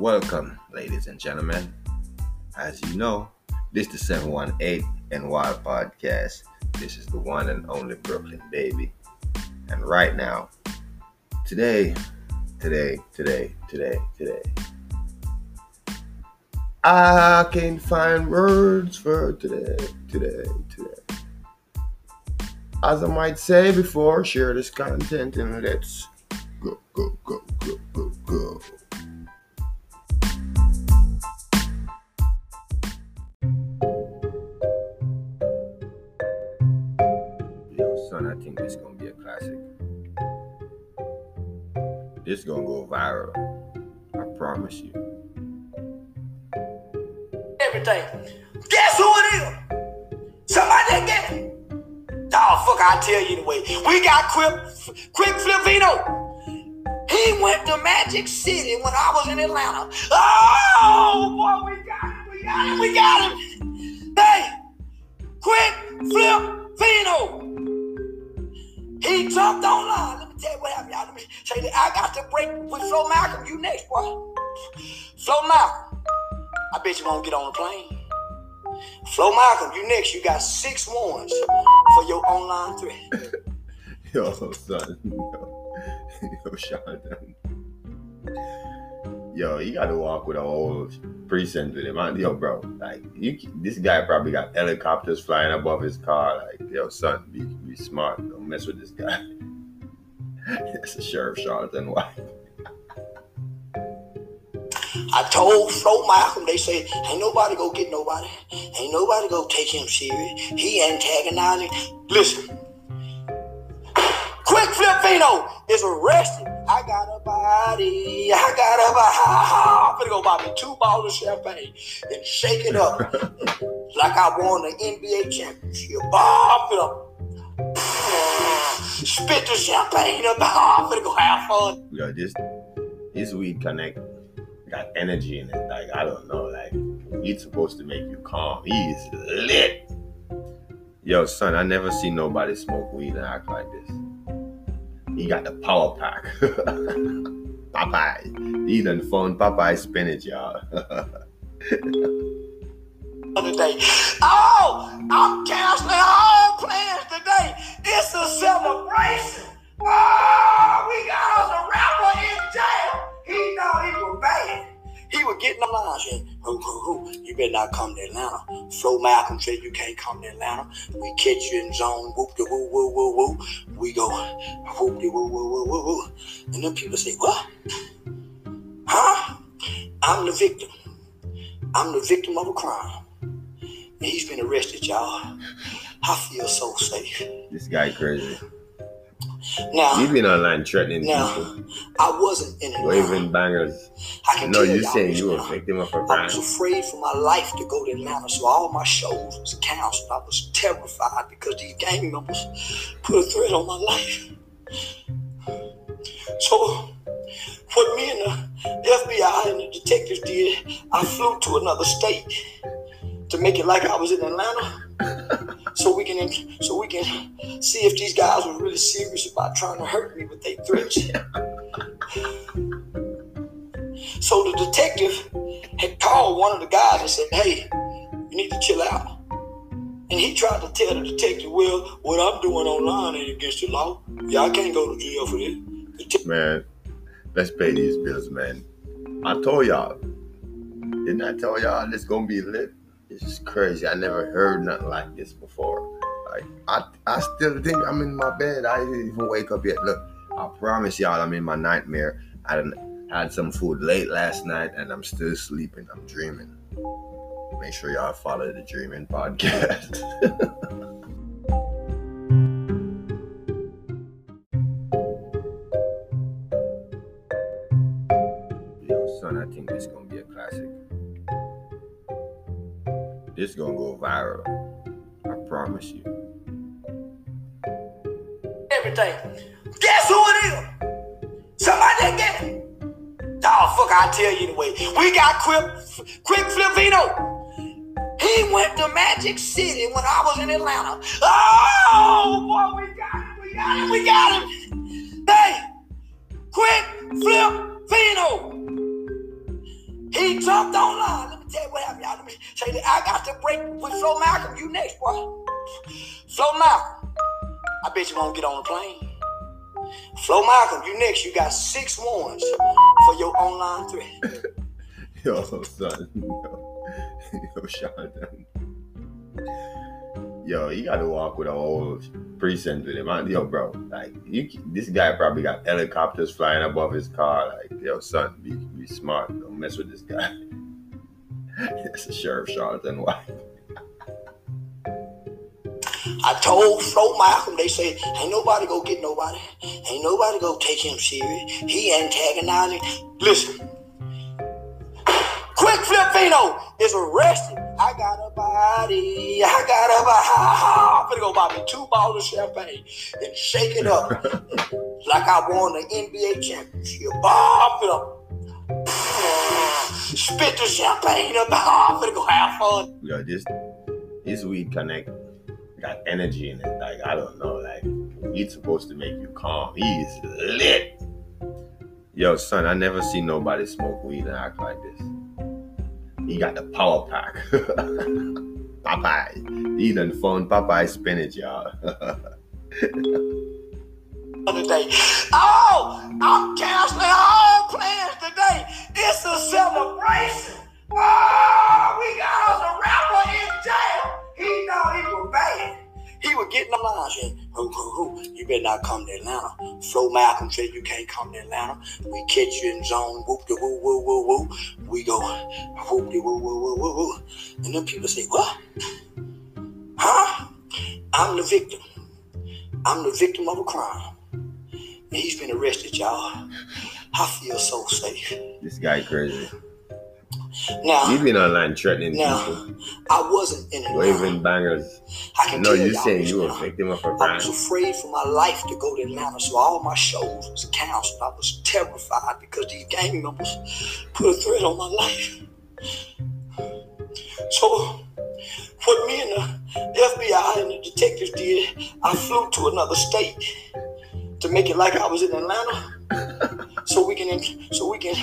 Welcome, ladies and gentlemen. As you know, this is the 718 NY Podcast. This is the one and only Brooklyn baby. And right now, today, today, today, today, today, I can't find words for today, today, today. As I might say before, share this content and let's everything. Guess who it is? Somebody that get it. Oh, fuck, I'll tell you anyway. We got Quick, Quik Flip Vino. He went to Magic City when I was in Atlanta. Oh, boy, we got him, we got him, we got him. Hey, Quick Filipino. He jumped online. Let me tell you what happened, y'all. Let me tell you, I got to break with Flo Malcolm. You next, boy. Flo Malcolm. I bet you won't get on the plane. Flo Malcolm, you next. You got six for your online threat. Yo, son. Yo, yo Sean. Yo, you gotta walk with a whole precinct with him. Yo, bro, like you, this guy probably got helicopters flying above his car. Like, yo, son, be, be smart. Don't mess with this guy. That's the sheriff Charleston White. I told Flo Malcolm, they say, ain't nobody go get nobody. Ain't nobody go take him serious. He antagonizing. Listen. Quick Filipino is arrested. I got a body. I got a body. I'm gonna go buy me two bottles of champagne and shake it up like I won the NBA championship. Oh, I'm finna spit the champagne up. Oh, I'm gonna go have fun. Yo, this this weed connect got energy in it. Like I don't know, like it's supposed to make you calm. He's lit. Yo, son, I never see nobody smoke weed and act like this. He got the power pack. Popeye. He done phone Popeye spinach, y'all. today. Oh, I'm canceling all plans today. It's a celebration. Oh, we got us a rapper in jail. He thought he was bad. He was getting the lines in. Who, who, who? You better not come to Atlanta. Flo Malcolm said you can't come to Atlanta. We catch you in zone. Whoop de woo woo woo woo. We go whoop de woo woo woo woo woo. And then people say, what? Huh? I'm the victim. I'm the victim of a crime. And he's been arrested, y'all. I feel so safe. this guy crazy. Now, He been online threatening now, people, I wasn't in Atlanta. waving bangers. I can No, tell you saying you were a victim of a I crime. I was afraid for my life to go to Atlanta, so all my shows was canceled. I was terrified because these gang members put a threat on my life. So, what me and the FBI and the detectives did, I flew to another state to make it like I was in Atlanta, we can so we can see if these guys were really serious about trying to hurt me with their threats. So the detective had called one of the guys and said, "Hey, you need to chill out." And he tried to tell the detective, "Well, what I'm doing online ain't against the law. Yeah, I can't go to jail for this." Man, let's pay these bills, man. I told y'all. Didn't I tell y'all this gonna be lit? This is crazy. I never heard nothing like this before. Like I I still think I'm in my bed. I didn't even wake up yet. Look, I promise y'all I'm in my nightmare. I done had some food late last night and I'm still sleeping. I'm dreaming. Make sure y'all follow the Dreaming Podcast. Yo, son, I think this gonna be a classic. This gonna go viral. I promise you. Guess who it is? Somebody that get it. Oh, fuck, I'll tell you anyway. We got Quick, Quik Flip Vino. He went to Magic City when I was in Atlanta. Oh, boy, we got him, we got him, we got him. Hey, Quick Filipino. Say that I got to break with Flo Malcolm. You next, boy. Flo Malcolm. I bet you won't get on the plane. Flo Malcolm, you next. You got six for your online threat. Yo, son. Yo, yo Jonathan. Yo, you gotta walk with a whole precinct with him. Yo, bro, like you, this guy probably got helicopters flying above his car. Like, yo, son, be, be smart. Don't mess with this guy. That's the sheriff Charleston White. I told Flo Malcolm, they say, ain't nobody go get nobody. Ain't nobody go take him serious. He antagonizing. Listen, Quik Flip Vino is arrested. I got a body. I got a body. I'm gonna go buy me two bottles of champagne and shake it up like I won the NBA championship. Pop it up. Spit the champagne up. I'm gonna go have fun. Yo, this this weed connect got energy in it. Like I don't know, like he's supposed to make you calm. He's lit. Yo, son, I never see nobody smoke weed and act like this. He got the power pack. Popeye. He done phone Popeye spinach, y'all. today. Oh, I'm better not come to Atlanta. Flo Malcolm said you can't come to Atlanta. We catch you in zone, whoop de woo woo woo woo. We go whoop de woo woo woo woo woo. And then people say, what? Huh? I'm the victim. I'm the victim of a crime. And he's been arrested, y'all. I feel so safe. this guy crazy. Now, He been online threatening now, people, I wasn't in Atlanta. waving bangers. I can No, you saying you a now. victim of a crime. I was afraid for my life to go to Atlanta, so all my shows was canceled. I was terrified because these gang members put a threat on my life. So, what me and the FBI and the detectives did, I flew to another state to make it like I was in Atlanta, so we can so we can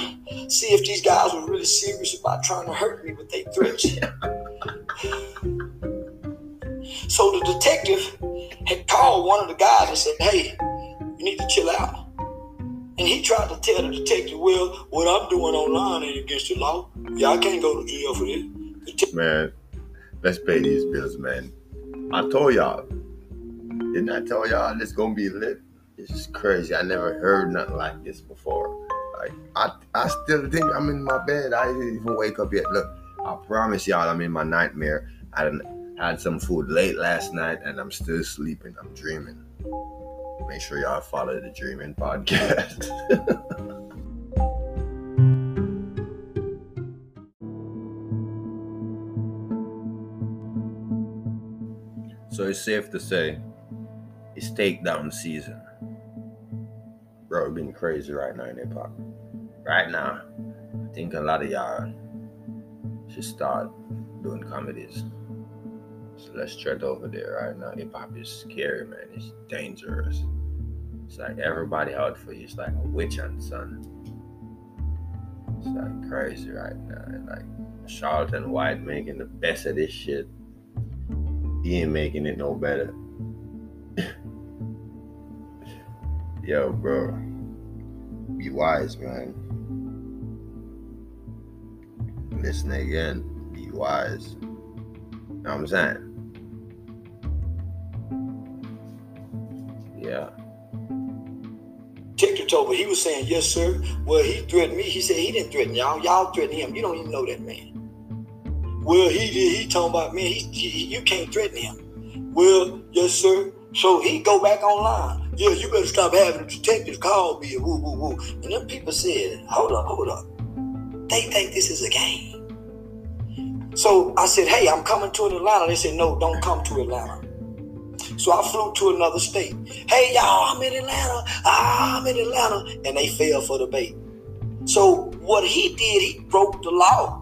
see if these guys were really serious about trying to hurt me with their threats. So the detective had called one of the guys and said, "Hey, you need to chill out." And he tried to tell the detective, "Well, what I'm doing online ain't against the law. I can't go to jail for this." Man, let's pay these bills, man. I told y'all. Didn't I tell y'all this gonna be lit? It's crazy. I never heard nothing like this before. Like I I still think I'm in my bed. I didn't even wake up yet. Look, I promise y'all I'm in my nightmare. I done had some food late last night and I'm still sleeping. I'm dreaming. Make sure y'all follow the Dreaming Podcast. So it's safe to say it's takedown season. Bro, been crazy right now in hip hop. Right now, I think a lot of y'all should start doing comedies. So let's tread over there right now. Hip hop is scary, man. It's dangerous. It's like everybody out for you. It's like a witch hunt, son. It's like crazy right now. And like Charleston White making the best of this shit he ain't making it no better. Yo, bro. Be wise, man. Listen again. Be wise. You Know what I'm saying? Yeah. detective told me he was saying, "Yes, sir." Well, he threatened me. He said he didn't threaten y'all. Y'all threatened him. You don't even know that man. Well, he did. He talking about me. He, he- you can't threaten him. Well, yes, sir. So he go back online. Yeah, you better stop having the detectives call me. and Woo, woo, woo. And them people said, hold up, hold up. They think this is a game. So I said, hey, I'm coming to Atlanta. They said, no, don't come to Atlanta. So I flew to another state. Hey, y'all, I'm in Atlanta. Ah, I'm in Atlanta. And they fell for the bait. So what he did, he broke the law.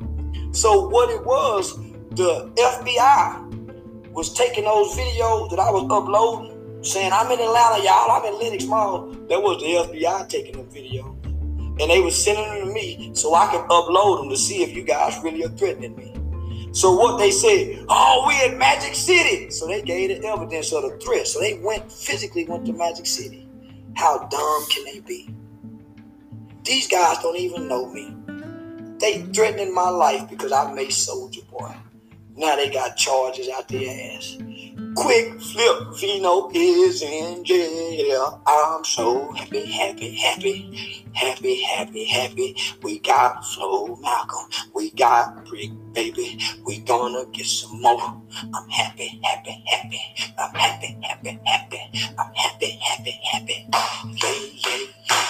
So what it was, the FBI was taking those videos that I was uploading, saying I'm in Atlanta, y'all. I'm in Lenox Mall. That was the FBI taking the video, and they were sending them to me so I could upload them to see if you guys really are threatening me. So what they said, oh, we in Magic City. So they gave the evidence of the threat. So they went physically went to Magic City. How dumb can they be? These guys don't even know me. They threatening my life because I made Soldier Boy. Now they got charges out their ass. Quick flip, Vino is in jail. I'm so happy, happy, happy, happy, happy, happy. We got Flo Malcolm, we got Brick Baby. We gonna get some more. I'm happy, happy, happy. I'm happy, happy, happy. I'm happy, happy, happy. Yeah, yeah, yeah.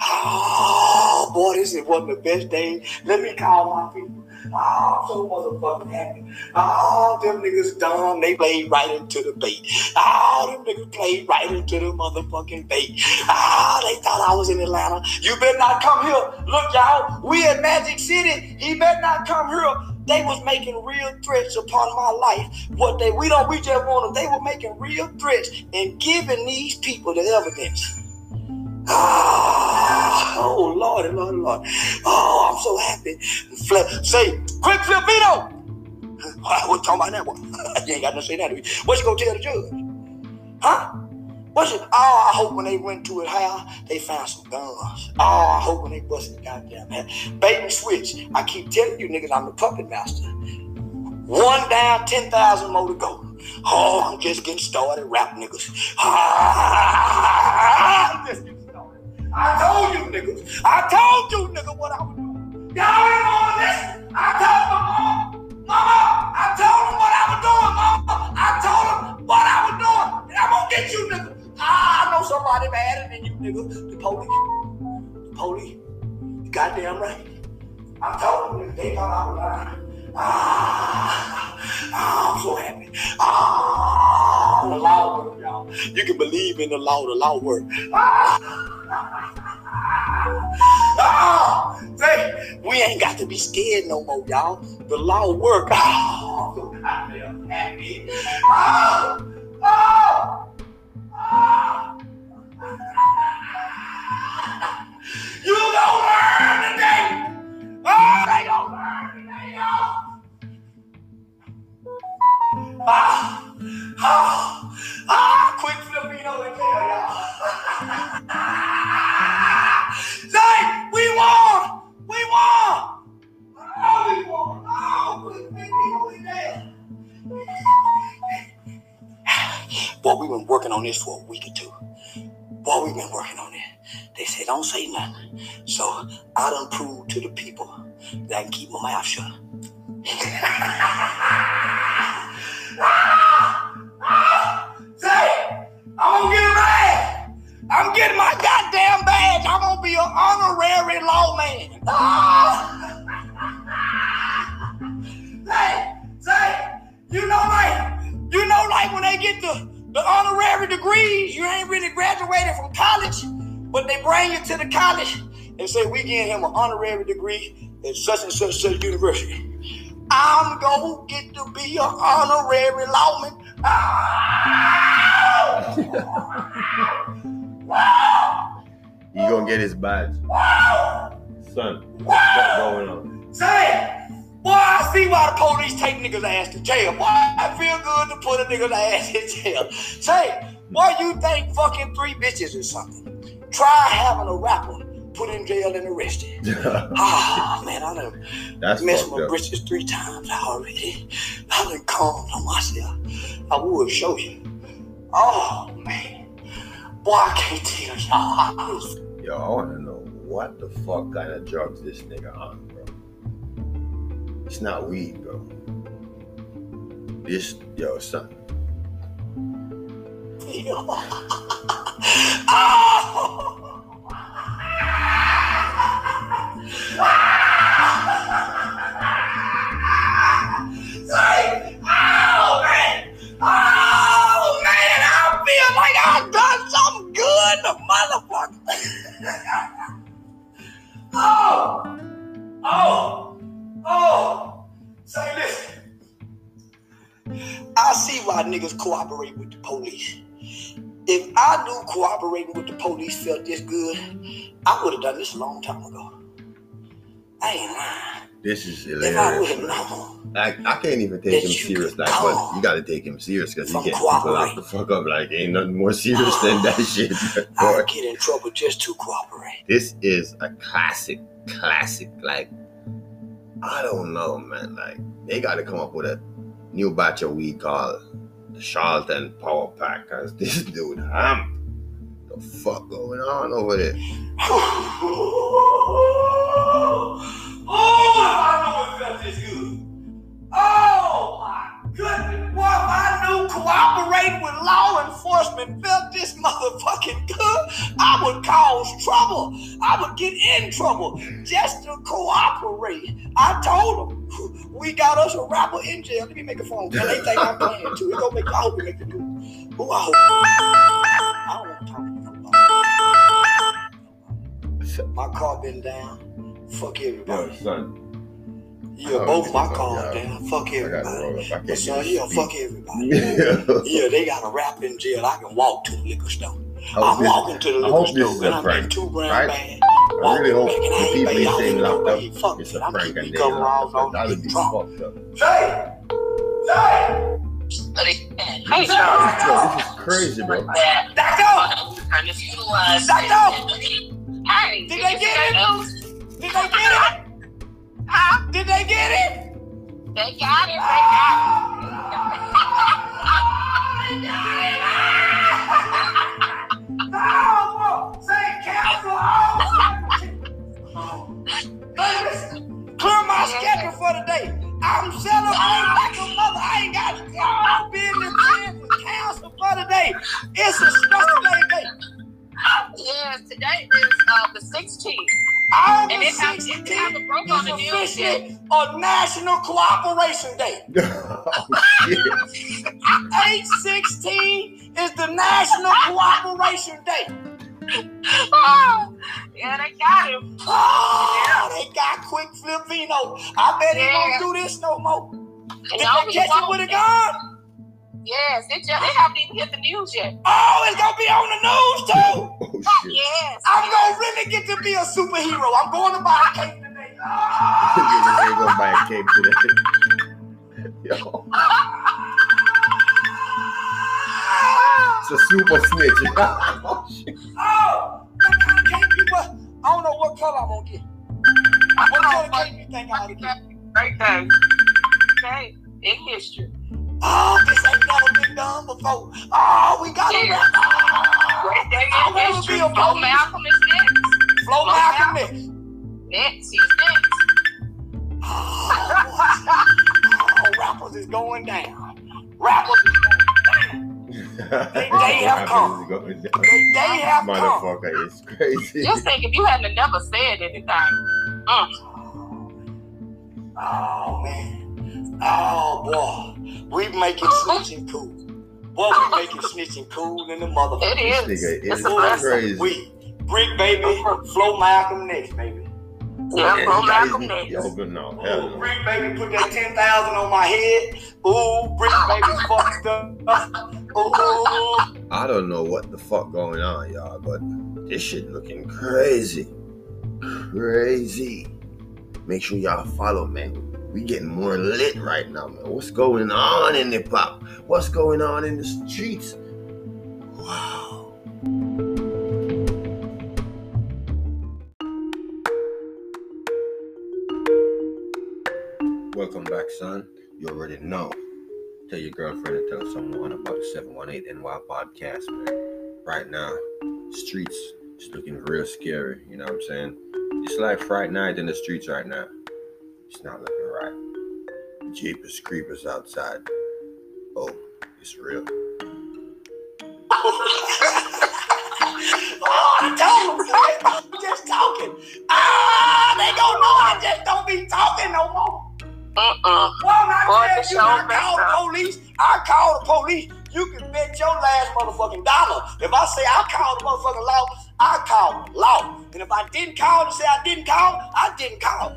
Oh boy, this is one of the best days. Let me call my people. Oh, so motherfucking happy. Oh, them niggas dumb. They played right into the bait. Oh, them niggas played right into the motherfucking bait. Oh, ah, they thought I was in Atlanta. You better not come here. Look, y'all, we in Magic City. He better not come here. They was making real threats upon my life. What they we don't we just want them. They were making real threats and giving these people the evidence. Ah, oh Lord, Lord, Lord. Oh, I'm so happy. Flip, say, Quik Flip Vino. What talking about that one? you ain't got nothing to say that. What you gonna tell the judge? Huh? What's it? Oh, I hope when they went to it, house, they found some guns. Oh, I hope when they busted the goddamn head. Bait and switch. I keep telling you niggas I'm the puppet master. One down, 10,000 more to go. Oh, I'm just getting started, rap niggas. Ah, I told you niggas. I told you nigga what I was doing. Y'all ain't on this. I told my mom. Mama, I told him what I was doing, mama. I told him what I was doing. And I'm gonna get you nigga. Ah, I know somebody madder than you nigga. The police. The police. Goddamn right. I told them they thought I was lying. I'm so happy. The law work, y'all. You can believe in the law, the law work. Ah, ah, say, we ain't got to be scared no more, y'all. The law work. Ah, I'm happy. Ah, ah. Ah, ah, ah, quick Filipino in there, y'all. Say, we won! We won! Oh, we won! Oh, Quik Flip Vino in there. Boy, we've been working on this for a week or two. Boy, we've been working on it. They said, don't say nothing. So I done proved to the people that I can keep my mouth shut. I'm getting my goddamn badge. I'm gonna be an honorary lawman. Ah. say, say, you know, like, you know, like when they get the, the honorary degrees, you ain't really graduated from college, but they bring you to the college and say, we give him an honorary degree at such and such such university. I'm gonna get to be an honorary lawman. He gonna get his badge. Son, what's going on? Say, boy, I see why the police take niggas' ass to jail. Boy, I feel good to put a nigga's ass in jail. Say, boy, you think fucking three bitches or something? Try having a rapper put in jail and arrested. Ah, man, I done That's messed my up. britches three times already. I done calmed on myself. I would show you. Oh, man. Boy, I can't tell y'all. I was Yo, I wanna know what the fuck kind of drugs this nigga on, bro. It's not weed, bro. This, yo, son. Say, niggas cooperate with the police. If I knew cooperating with the police felt this good, I would have done this a long time ago. I ain't lying. This is If I hilarious. Like I can't even take him serious, like, but you gotta take him serious because he getting people out the fuck up. Like ain't nothing more serious than that shit. I get in trouble just to cooperate. This is a classic, classic. Like I don't know, man. Like they gotta come up with a new batch of weed called the Charleston Power Pack, this dude, ham. The fuck going on over there? oh, I know it felt good. Oh my goodness, boy, if I knew cooperating with law enforcement felt this motherfucking good, I would cause trouble. I would get in trouble just to cooperate. I told them we got us a rapper in jail. Let me make a phone call. They think I'm playing too. It gonna make I hope we make the news. Who I hope. I don't want to talk to nobody. My car been down. Fuck Yo, everybody. son, Yeah, both my cars down. Fuck everybody. roll up. I But can't son, yeah, fuck everybody. Yeah, they got a rap in jail. I can walk to the liquor store. I'm walking to the liquor store and I'm getting two grand right? bag. I really hope Walking back and I the people pay y'all saying locked up. way. Fuck It's it. prank and they coveralls locked up. on That'd in be Trump. fucked up. Say! Say! Hey, Charles. Yo, this is crazy, bro. Doctor! Doctor! Hey, Did they get it? it? Did they get it? Huh? Did they get it? They got it. They got No! Clear my schedule for the day. I'm celebrating like a mother. I ain't got all business plans to cancel for the day. It's a special day day. Yes, today is uh, the 16th. And it August has- it has a 16th broke on the news officially a National Cooperation Day. oh, 816 is the National Cooperation Day. Oh, yeah, they got him. Oh, they got Quik Flip Vino. I bet he Yeah. won't do this no more. Did No, they catch him with a gun? Yes, it just, it haven't even hit the news yet. Oh, it's gonna be on the news too. Oh, oh, shit. Yes. I'm gonna really get to be a superhero. I'm going to buy a cake today. Ah! You Oh, ain't gonna buy a cake today. Yo, it's a super snitch. oh, shit. oh, what color I'm gonna get. What color cake you think I ought to get? Great day. Okay, in history. Oh, this ain't never been done before. Oh, we got Yeah. a Great day I in wanna history. be a Flo. Malcolm is next. Flo Malcolm next. Next, he's next. Oh, oh, rappers is going down. Rappers is going down. They- they have come. Going down. They, they have come. Motherfucker, it's crazy. Just think if you hadn't never said anything. Mm. Oh man. Oh boy. We making snitching cool. Boy, we making snitching cool in the motherfucker. It This is. nigga It's is a blessing. crazy. We Brick baby, Flo Malcolm next, baby. Yeah, And Flo he got Malcolm his- next. Yo, but no, hell Ooh, no. Brick baby put that 10,000 on my head. Ooh, Brick baby fucked up. Ooh. I don't know what the fuck going on, y'all, but this shit looking crazy. Crazy. Make sure y'all follow, man. We getting more lit right now, man. What's going on in the pop? What's going on in the streets? Wow. Son. You already know. Tell your girlfriend and tell someone about the 718 NY podcast, man. Right now, streets is looking real scary. You know what I'm saying? It's like Friday night in the streets right now. It's not looking right. Jeepers creepers outside. Oh, it's real. Oh, I told them. I'm just talking. Ah, they gonna know I just don't be talking no more. Mm-mm. Well, I Boy, tell you, show I messed call the police. I call the police. You can bet your last motherfucking dollar. If I say I call the motherfucking law, I call law. And if I didn't call to say I didn't call, I didn't call.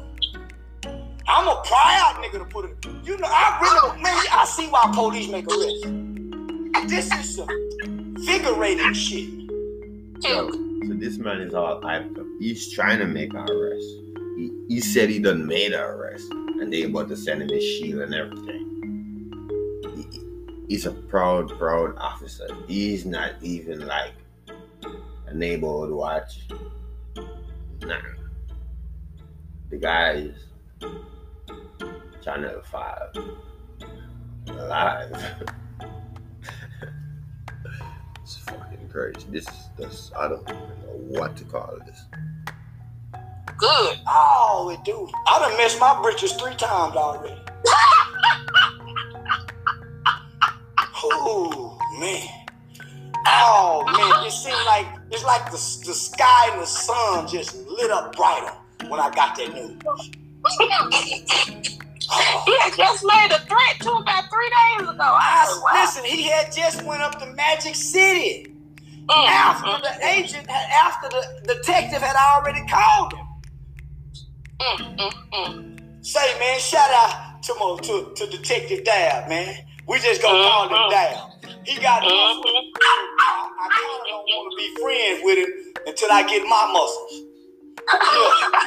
I'm a proud nigga to put it. You know, I really, man, I see why police make arrests. This is some figurating shit. Yo, so this man is all hyped up. He's trying to make an arrest. He, he said he done made an arrest, and they about to send him his shield and everything. He- he's a proud, proud officer. He's not even like a neighborhood watch. Nah. The guy is Channel 5. Alive. it's fucking crazy. This is this I don't even know what to call this. Good. Oh, it do. I done missed my britches three times already. oh man. Oh man, it seemed like it's like the, the sky and the sun just lit up brighter when I got that news. Oh. he had just made a threat to about three days ago. I I, wow. listen, he had just went up to Magic City Mm, after mm, the agent, after the detective had already called him. Mm, mm, mm. Say, man, shout out to my, to, to Detective Dab, man. We just gonna call him Mhm. Dab. He got muscles. Mhm. I, I kind of don't want to be friends with him until I get my muscles. Yeah.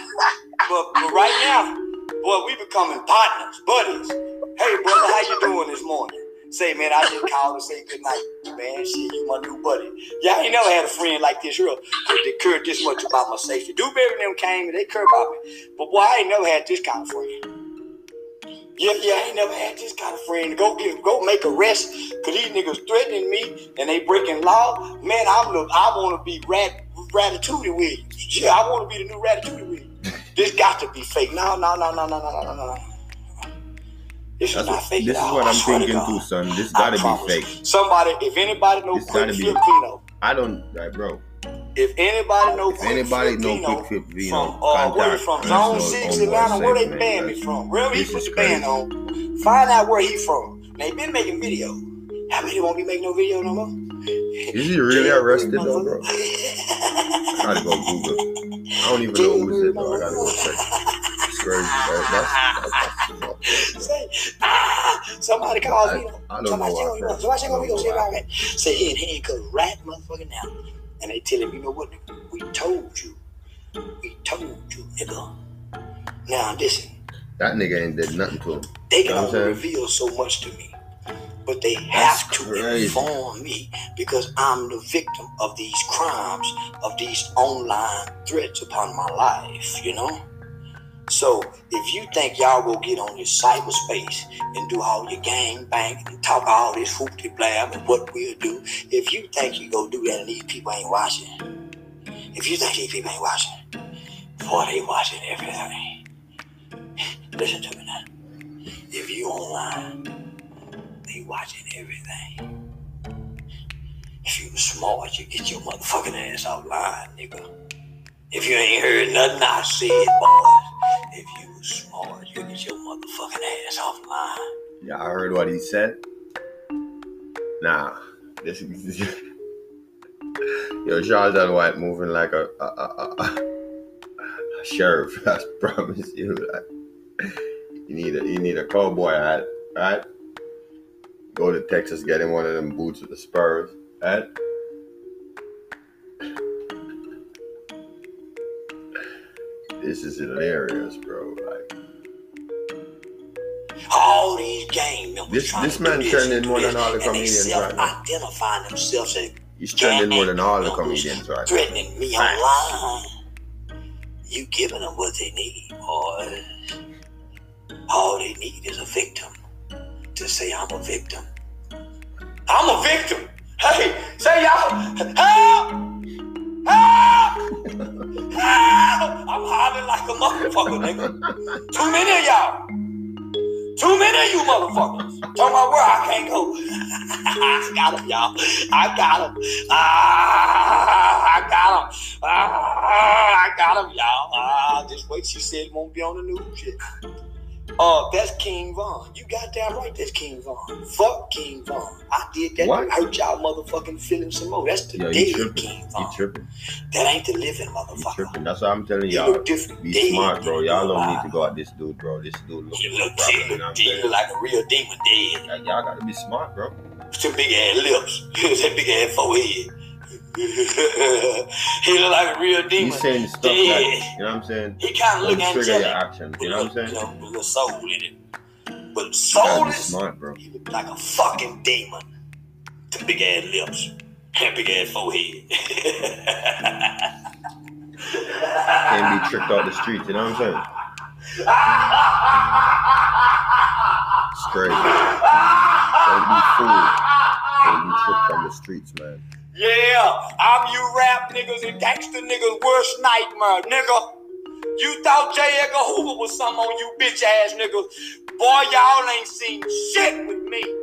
But, but right now, boy, we becoming partners, buddies. Hey, brother, how you doing this morning? Say, man, I just called to say good night, man. Shit, you my new buddy. Yeah, I ain't never had a friend like this real They cared this much about my safety. Dewberry and them came and they cared about me. But boy, I ain't never had this kind of friend. Yeah, yeah, I ain't never had this kind of friend. Go get, go make arrests, cause these niggas threatening me and they breaking law. Man, I'm look, I want to be rat, Ratatouille Williams. Yeah, I want to be the new Ratatouille Williams. This got to be fake. No, no, no, no, no, no, no, no, no. This is not what, fake. this is what I'm thinking too, son. This gotta be fake. Somebody, if anybody know It's Quik Flip Vino, I don't, like, bro. if anybody know If Quick anybody know Quick Filipino, from uh, where he from? Zone Six, Atlanta. Where they banned me from? Wherever he put the band on. Find out where he from. They been making video. How many won't be making no video no more? Is he really arrested though, bro? I gotta go Google. I don't even know who's it though. I gotta go check. It's crazy. That, that's, that's, that's, Say, ah, somebody calls me. I don't Somebody check on me. Somebody check on me. Go see if I can. Say he in handcuffs right motherfucking now. And they tell him, you know what? nigga? We told you. We told you, nigga. Now listen. That nigga ain't did nothing to him. They can You know what I'm only reveal so much to me. But they That's have to crazy. inform me because I'm the victim of these crimes, of these online threats upon my life, you know? So if you think y'all will get on your cyberspace and do all your gang bang and talk all this hoopty blab and what we'll do, if you think you go do that and these people ain't watching, if you think these people ain't watching, boy, they watching everything. Listen to me now. If you online, they watching everything. If you smart, you get your motherfucking ass offline, nigga. If you ain't heard nothing I said, boys, if you smart, you get your motherfucking ass offline. Yeah, I heard what he said. Nah, this is yo Charles White moving like a a, a, a, a sheriff. I promise you. Like, you need a you need a cowboy hat, right? Go to Texas, get him one of them boots with the spurs, right? This is hilarious, bro. Like All these gang members This- this man do turned in more than all the this, they comedians right now. self-identifying themselves as he's in more than all the comedians right threatening me Facts. online. You giving them what they need, boys. All they need is a victim to say I'm a victim. I'm a victim. Hey, say y'all, help! Help! Help! I'm hollering like a motherfucker, nigga. Too many of y'all. Too many of you motherfuckers. Talking about where I can't go. I got him, y'all. I got him. Ah, I got him. Ah, I got him, y'all. Ah, just wait. She said it won't be on the news shit. Uh, that's King Von. You goddamn right, that's King Von. Fuck King Von. I did that What? hurt y'all motherfucking feelings some more. That's the Yo, dead. King You Von. tripping. That ain't the living You motherfucker. tripping. That's what I'm telling y'all. Be dead smart, bro. Y'all don't need to go at this dude, bro. This dude He look, he You look, he look like a real demon dead. Like, y'all gotta be smart, bro. Some big ass lips. that big ass forehead. he look like a real demon. He's saying stuff Yeah. that, you know what I'm saying? He kind of look trigger your angelic. actions, you know what I'm saying? you know, with a soul in it. But soulless, smart, bro. he look like a fucking demon. The big ass lips. And big ass forehead. Can't be tricked out the streets, you know what I'm saying? Straight. Don't be fooled. Don't be tricked on the streets, man. Yeah, I'm you rap niggas and gangster niggas' worst nightmare, nigga. You thought J. Edgar Hoover was some on you bitch ass niggas. Boy, y'all ain't seen shit with me.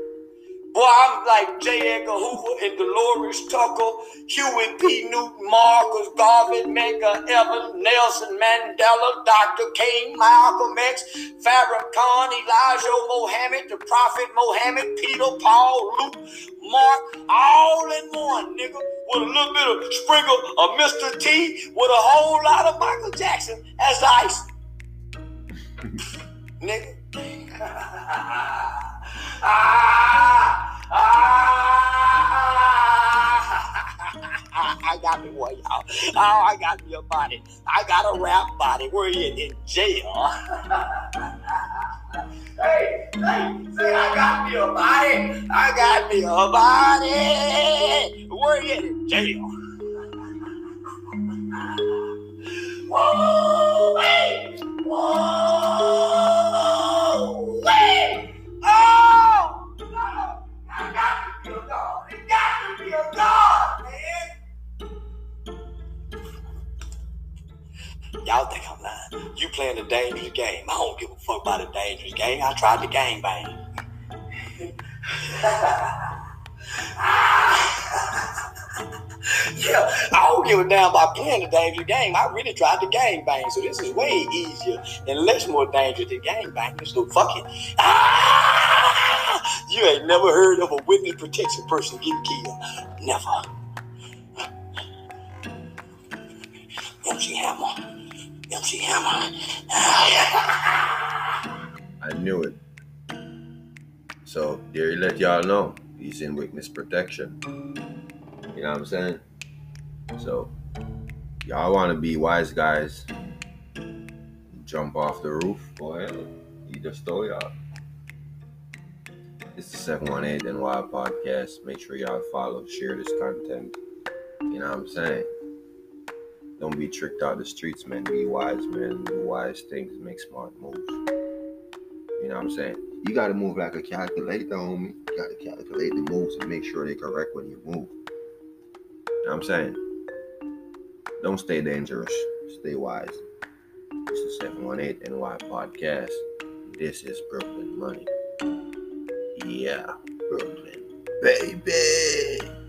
Like J. Edgar Hoover and Delores Tucker, Huey P. Newton, Marcus Garvey, Medgar Evers, Nelson Mandela, Dr. King, Malcolm X, Farrakhan, Elijah Mohammed, the Prophet Mohammed, Peter, Paul, Luke, Mark, all in one, nigga, with a little bit of sprinkle of Mr. T, with a whole lot of Michael Jackson as ice. nigga. ah, Ah! I got me one, y'all. Oh, I got me a body. I got a rap body. We're in jail? hey, hey, say I got me a body. I got me a body. Where you in jail? Whoa, dangerous game. I don't give a fuck about a dangerous game. I tried the gang bang. yeah, I don't give a damn about playing the dangerous game. I really tried the gang bang, so this is way easier and less more dangerous than gang bang. So fuck it. Ah! You ain't never heard of a witness protection person getting killed. Never. MC Hammer. Hammer. Ah, I knew it. So you let y'all know he's in witness protection. You know what I'm saying? So y'all want to be wise guys? Jump off the roof? Ahead. He just stole y'all. It's the 718 NY podcast. Make sure y'all follow, share this content. You know what I'm saying? Don't be tricked out the streets, man. Be wise, man. Do wise things. Make smart moves. You know what I'm saying? You gotta move like a calculator, homie. You gotta calculate the moves and make sure they're correct when you move. You know what I'm saying? Don't stay dangerous. Stay wise. This is 718 NY Podcast. This is Brooklyn Money. Yeah, Brooklyn. Baby.